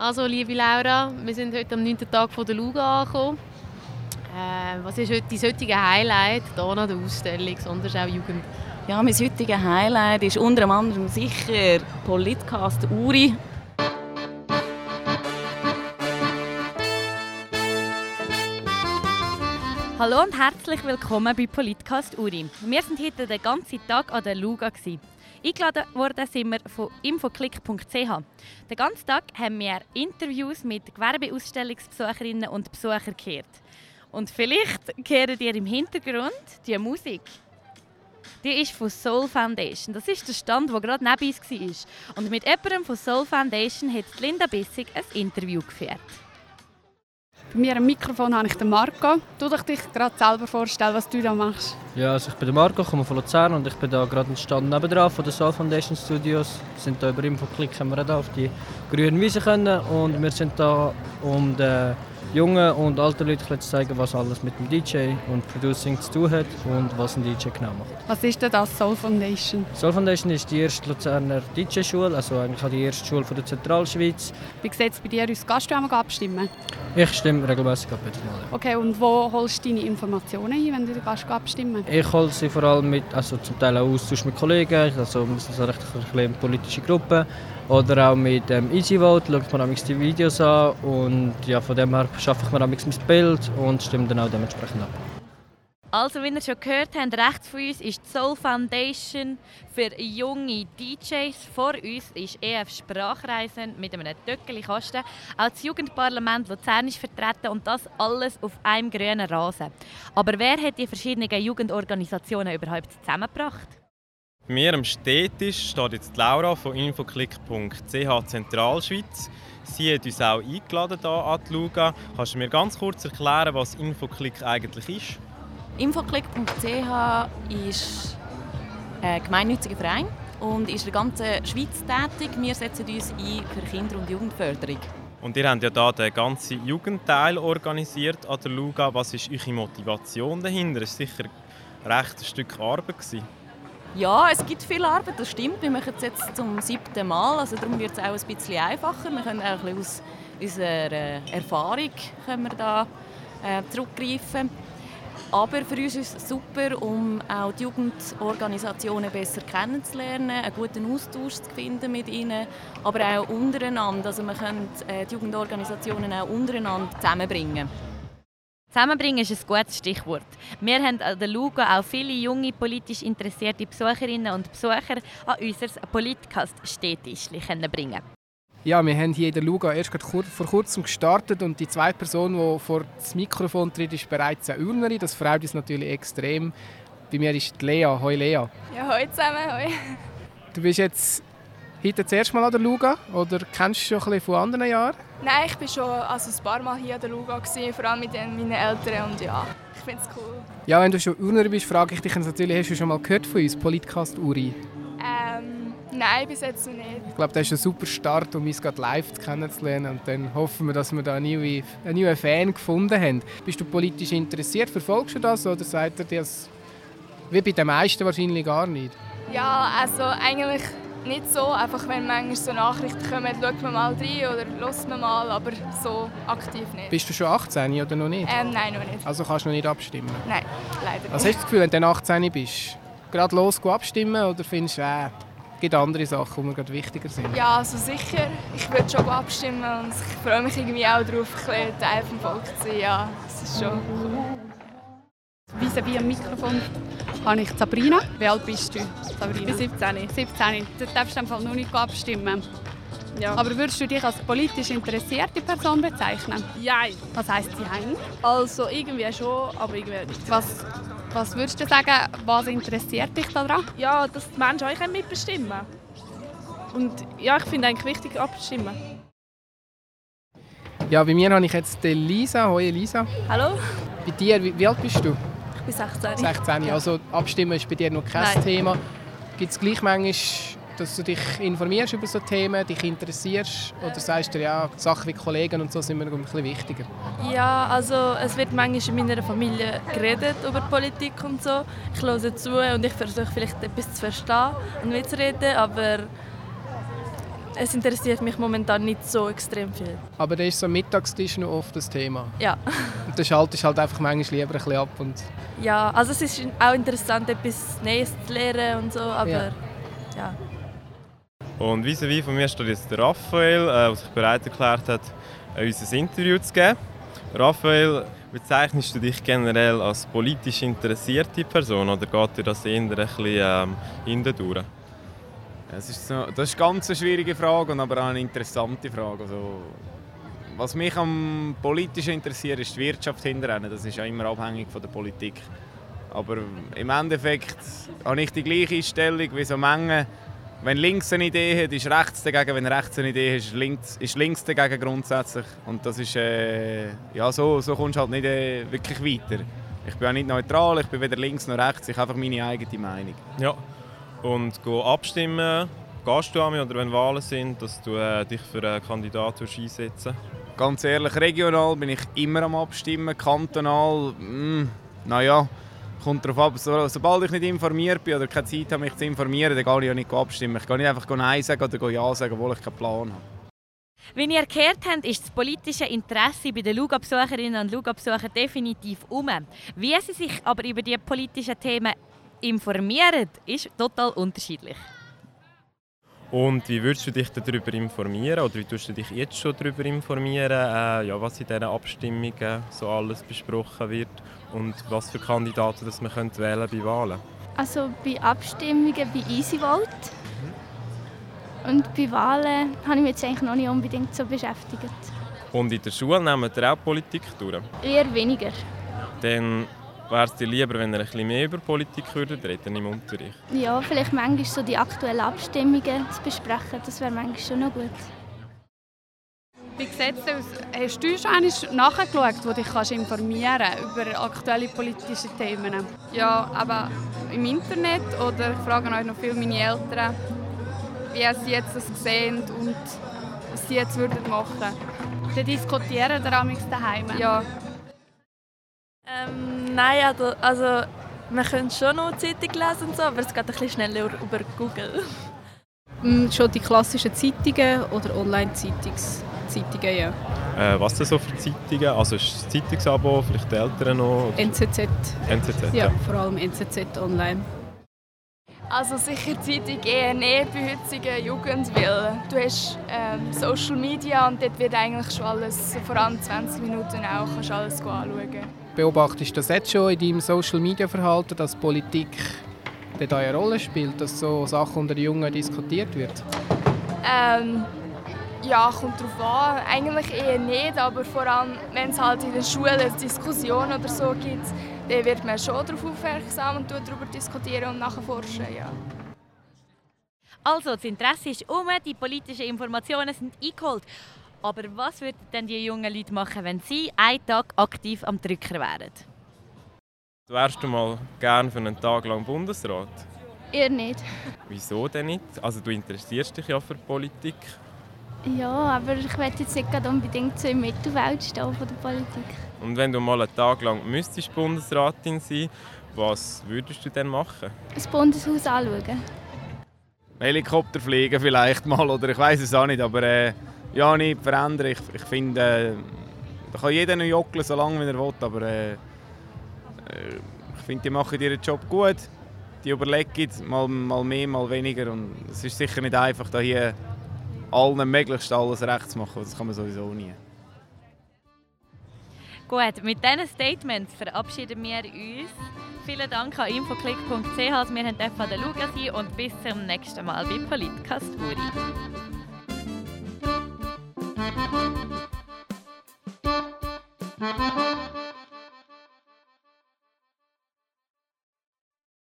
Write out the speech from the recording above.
Also, liebe Laura, wir sind heute am 9. Tag von der Luga angekommen. Äh, was ist heute dein heutiges Highlight hier an der Ausstellung Sonderschau Jugend? Ja, mein heutiges Highlight ist unter anderem sicher Politcast Uri. Hallo und herzlich willkommen bei Politcast Uri. Wir sind heute den ganzen Tag an der Luga. Eingeladen worden sind wir von infoclick.ch. Den ganzen Tag haben wir Interviews mit Gewerbeausstellungsbesucherinnen und Besuchern gehört. Und vielleicht hört ihr im Hintergrund die Musik. Die ist von Soul Foundation. Das ist der Stand, der gerade neben uns war. Und mit jemandem von Soul Foundation hat Linda Bissig ein Interview geführt. Bei mir am Mikrofon habe ich den Marco. Du dich dich gerade selber vorstellen, was du da machst. Ja, also ich bin der Marco, komme von Luzern und ich bin da gerade im Stand nebenan von der Soul Foundation Studios. Wir sind da über Infoclick, haben wir da auf die grünen Wiese können und wir sind da um den jungen und alten Leuten zu zeigen, was alles mit dem DJ und Producing zu tun hat und was ein DJ genau macht. Was ist denn das Soul Foundation? Soul Foundation ist die erste Luzerner DJ-Schule, also eigentlich die erste Schule von der Zentralschweiz. Wie sieht es bei dir aus? Gehst du einmal abstimmen? Ich stimme regelmäßig ab. Okay, und wo holst du deine Informationen ein, wenn du gehst abstimmen Ich hole sie vor allem mit, also zum Teil auch Austausch mit Kollegen, also wir sind so recht eine politische Gruppe oder auch mit ähm, EasyVote schaut man die Videos an und ja, von dem her schaffe ich mir mein Bild und stimme dann auch dementsprechend ab. Also, wie ihr schon gehört habt, rechts von uns ist die Soul Foundation für junge DJs. Vor uns ist EF Sprachreisen mit einem Töckeli Kasten. Auch das Jugendparlament Luzern ist vertreten und das alles auf einem grünen Rasen. Aber wer hat die verschiedenen Jugendorganisationen überhaupt zusammengebracht? Mir am Städtisch steht jetzt Laura von infoclick.ch Zentralschweiz. Sie hat uns auch eingeladen hier an die Luga. Kannst du mir ganz kurz erklären, was Infoclick eigentlich ist? Infoclick.ch ist ein gemeinnütziger Verein und ist in der ganzen Schweiz tätig. Wir setzen uns ein für Kinder- und Jugendförderung. Und ihr habt ja hier den ganzen Jugendteil organisiert an der Luga. Was ist eure Motivation dahinter? Es war sicher recht ein Stück Arbeit. Gewesen. Ja, es gibt viel Arbeit, das stimmt. Wir machen es jetzt zum siebten Mal, also darum wird es auch ein bisschen einfacher. Wir können auch ein bisschen aus unserer Erfahrung können wir da, äh, zurückgreifen. Aber für uns ist es super, um auch die Jugendorganisationen besser kennenzulernen, einen guten Austausch zu finden mit ihnen, aber auch untereinander. Also wir können äh, die Jugendorganisationen auch untereinander zusammenbringen. Zusammenbringen ist ein gutes Stichwort. Wir haben an der Luga auch viele junge politisch interessierte Besucherinnen und Besucher an unser Politkast-Städtischli bringen ja, wir haben hier in der Luga erst vor kurzem gestartet und die zweite Person, die vor das Mikrofon tritt, ist bereits eine Urnerin. Das freut uns natürlich extrem. Bei mir ist Lea. Hoi Lea. Ja, hoi zusammen. Hoi. Du bist jetzt heute das erste Mal an der Luga oder kennst du schon ein von anderen Jahren? Nein, ich war schon also ein paar Mal hier an der Luga, gewesen, vor allem mit meinen Eltern und ja, ich finde es cool. Ja, wenn du schon Urner bist, frage ich dich natürlich, hast du schon mal gehört von uns, Politcast Uri? Ähm, nein, bis jetzt noch nicht. Ich glaube, das ist ein super Start, um uns gerade live kennenzulernen und dann hoffen wir, dass wir da einen neuen, einen neuen Fan gefunden haben. Bist du politisch interessiert, verfolgst du das oder sagt er das wie bei den meisten wahrscheinlich gar nicht? Ja, also eigentlich nicht so. Einfach wenn manchmal so Nachrichten kommen, schaut man mal rein oder hört man mal, aber so aktiv nicht. Bist du schon 18 oder noch nicht? Ähm, nein, noch nicht. Also kannst du noch nicht abstimmen? Nein, leider nicht. Was hast du das Gefühl, wenn du 18 bist? Gerade los abstimmen oder findest du, äh, es gibt andere Sachen, die mir gerade wichtiger sind? Ja, also sicher. Ich würde schon abstimmen und ich freue mich irgendwie auch darauf, ein Teil des Volkes zu sein. Ja, das ist schon cool. Vis-à-vis am Mikrofon habe ich Sabrina. Wie alt bist du, Sabrina? Ich bin 17. 17. Du darfst einfach noch nicht abstimmen. Ja. Aber würdest du dich als politisch interessierte Person bezeichnen? Nein. Was heisst Nein? Also irgendwie schon, aber irgendwie nicht. Was, was würdest du sagen, was interessiert dich daran? Ja, dass die Menschen auch mitbestimmen Und ja, ich finde eigentlich wichtig, abzustimmen. Ja, bei mir habe ich jetzt Lisa. Hoi Lisa. Hallo. Bei dir, wie, wie alt bist du? Bin 16. 16, also abstimmen ist bei dir noch kein Nein. Thema. Gibt es gleich manchmal, dass du dich informierst über so Themen, dich interessierst oder sagst du, ja, Sachen wie Kollegen und so sind mir ein bisschen wichtiger? Ja, also es wird manchmal in meiner Familie geredet über Politik und so. Ich höre zu und ich versuche vielleicht etwas zu verstehen und mitzureden, aber es interessiert mich momentan nicht so extrem viel. Aber da ist so am Mittagstisch noch oft das Thema. Ja. Und da schaltest halt einfach manchmal lieber ein bisschen ab. Und ja, also es ist auch interessant, etwas Neues zu lernen und so, aber ja. ja. Und vis-à-vis von mir steht jetzt der Raphael, äh, der sich bereit erklärt hat, uns ein Interview zu geben. Raphael, bezeichnest du dich generell als politisch interessierte Person oder geht dir das eher ein bisschen ähm, hindurch? Das ist, so, das ist eine ganz schwierige Frage und aber auch eine interessante Frage. Also, was mich am politisch interessiert, ist die Wirtschaft hinterher. Das ist ja immer abhängig von der Politik. Aber im Endeffekt habe ich die gleiche Stellung wie so Mengen. Wenn links eine Idee hat, ist rechts dagegen. Wenn rechts eine Idee hat, ist links, ist links dagegen grundsätzlich. Und das ist, äh, ja, so, so kommst du halt nicht äh, wirklich weiter. Ich bin auch nicht neutral, ich bin weder links noch rechts, ich habe einfach meine eigene Meinung. Ja, und abstimmen. Gehst du an oder wenn Wahlen sind, dass du äh, dich für einen Kandidat einsetzen Ganz ehrlich, regional bin ich immer am Abstimmen. Kantonal, mm, naja, kommt darauf ab. So, sobald ich nicht informiert bin oder keine Zeit habe, mich zu informieren, dann gehe ich auch nicht abstimmen. Ich kann nicht einfach Nein sagen oder Ja sagen, obwohl ich keinen Plan habe. Wie ihr gehört habt, ist das politische Interesse bei den Lugabsucherinnen und Lugabsuchern definitiv um. Wie sie sich aber über die politischen Themen informieren, ist total unterschiedlich. Und wie würdest du dich darüber informieren oder wie tust du dich jetzt schon darüber informieren, äh, ja, was in diesen Abstimmungen so alles besprochen wird und was für Kandidaten das man könnte wählen bei Wahlen? Also bei Abstimmungen bei EasyVote mhm. und bei Wahlen habe ich mich jetzt eigentlich noch nicht unbedingt so beschäftigt. Und in der Schule nehmen wir auch Politik durch? Eher weniger. Dann Wäre es dir lieber, wenn ihr ein bisschen mehr über Politik würdet reden im Unterricht? Ja, vielleicht manchmal so die aktuellen Abstimmungen zu besprechen, das wäre manchmal schon noch gut. Wie sieht es aus? Hast du schon einmal nachgeschaut, wo dich kannst informieren über aktuelle politische Themen? Ja, aber im Internet oder ich frage euch noch viel meine Eltern, wie sie jetzt das sehen und was sie jetzt würden machen würden. Die diskutieren da daheim? Ja. Ähm, Nein, also, also man könnte schon noch Zeitung lesen, so, aber es geht ein bisschen schneller über Google. Mm, schon die klassischen Zeitungen oder Online-Zeitungen, ja. Äh, was denn so für Zeitungen? Also ist das Zeitungsabo, vielleicht die Eltern noch? NZZ. NZZ, ja. ja. vor allem NZZ online. Also sicher Zeitung eher nicht bei heutigen Jugend, weil du hast ähm, Social Media und dort wird eigentlich schon alles, vor allem 20 Minuten auch, kannst alles anschauen. Beobachtest du das jetzt schon in deinem Social-Media-Verhalten, dass Politik da eine Rolle spielt, dass so Sachen unter den Jungen diskutiert wird? Ähm, ja, kommt darauf an. Eigentlich eher nicht, aber vor allem, wenn es halt in der Schule eine Diskussion oder so gibt, dann wird man schon darauf aufmerksam und darüber diskutieren und nachforschen. Ja. Also, das Interesse ist um, die politischen Informationen sind eingeholt. Aber was würden denn die jungen Leute machen, wenn sie einen Tag aktiv am Drücker wären? Wärst du mal gerne für einen Tag lang Bundesrat? Eher nicht. Wieso denn nicht? Also du interessierst dich ja für Politik. Ja, aber ich möchte jetzt nicht unbedingt so im Mittelfeld stehen von der Politik. Und wenn du mal einen Tag lang müsstest Bundesratin sein, was würdest du denn machen? Das Bundeshaus anschauen. Helikopter fliegen vielleicht mal oder ich weiß es auch nicht, aber äh, ja, nicht verändern. Ich, ich finde, äh, da kann jeder noch jockeln, so lange wie er will, aber äh, äh, ich finde, die machen ihren Job gut. Die überlegen mal, mal mehr, mal weniger und es ist sicher nicht einfach, da hier allen möglichst alles recht zu machen. Das kann man sowieso nie. Gut, mit diesen Statements verabschieden wir uns. Vielen Dank an infoclick.ch, wir haben an der Luga sein und bis zum nächsten Mal bei Politcast Uri.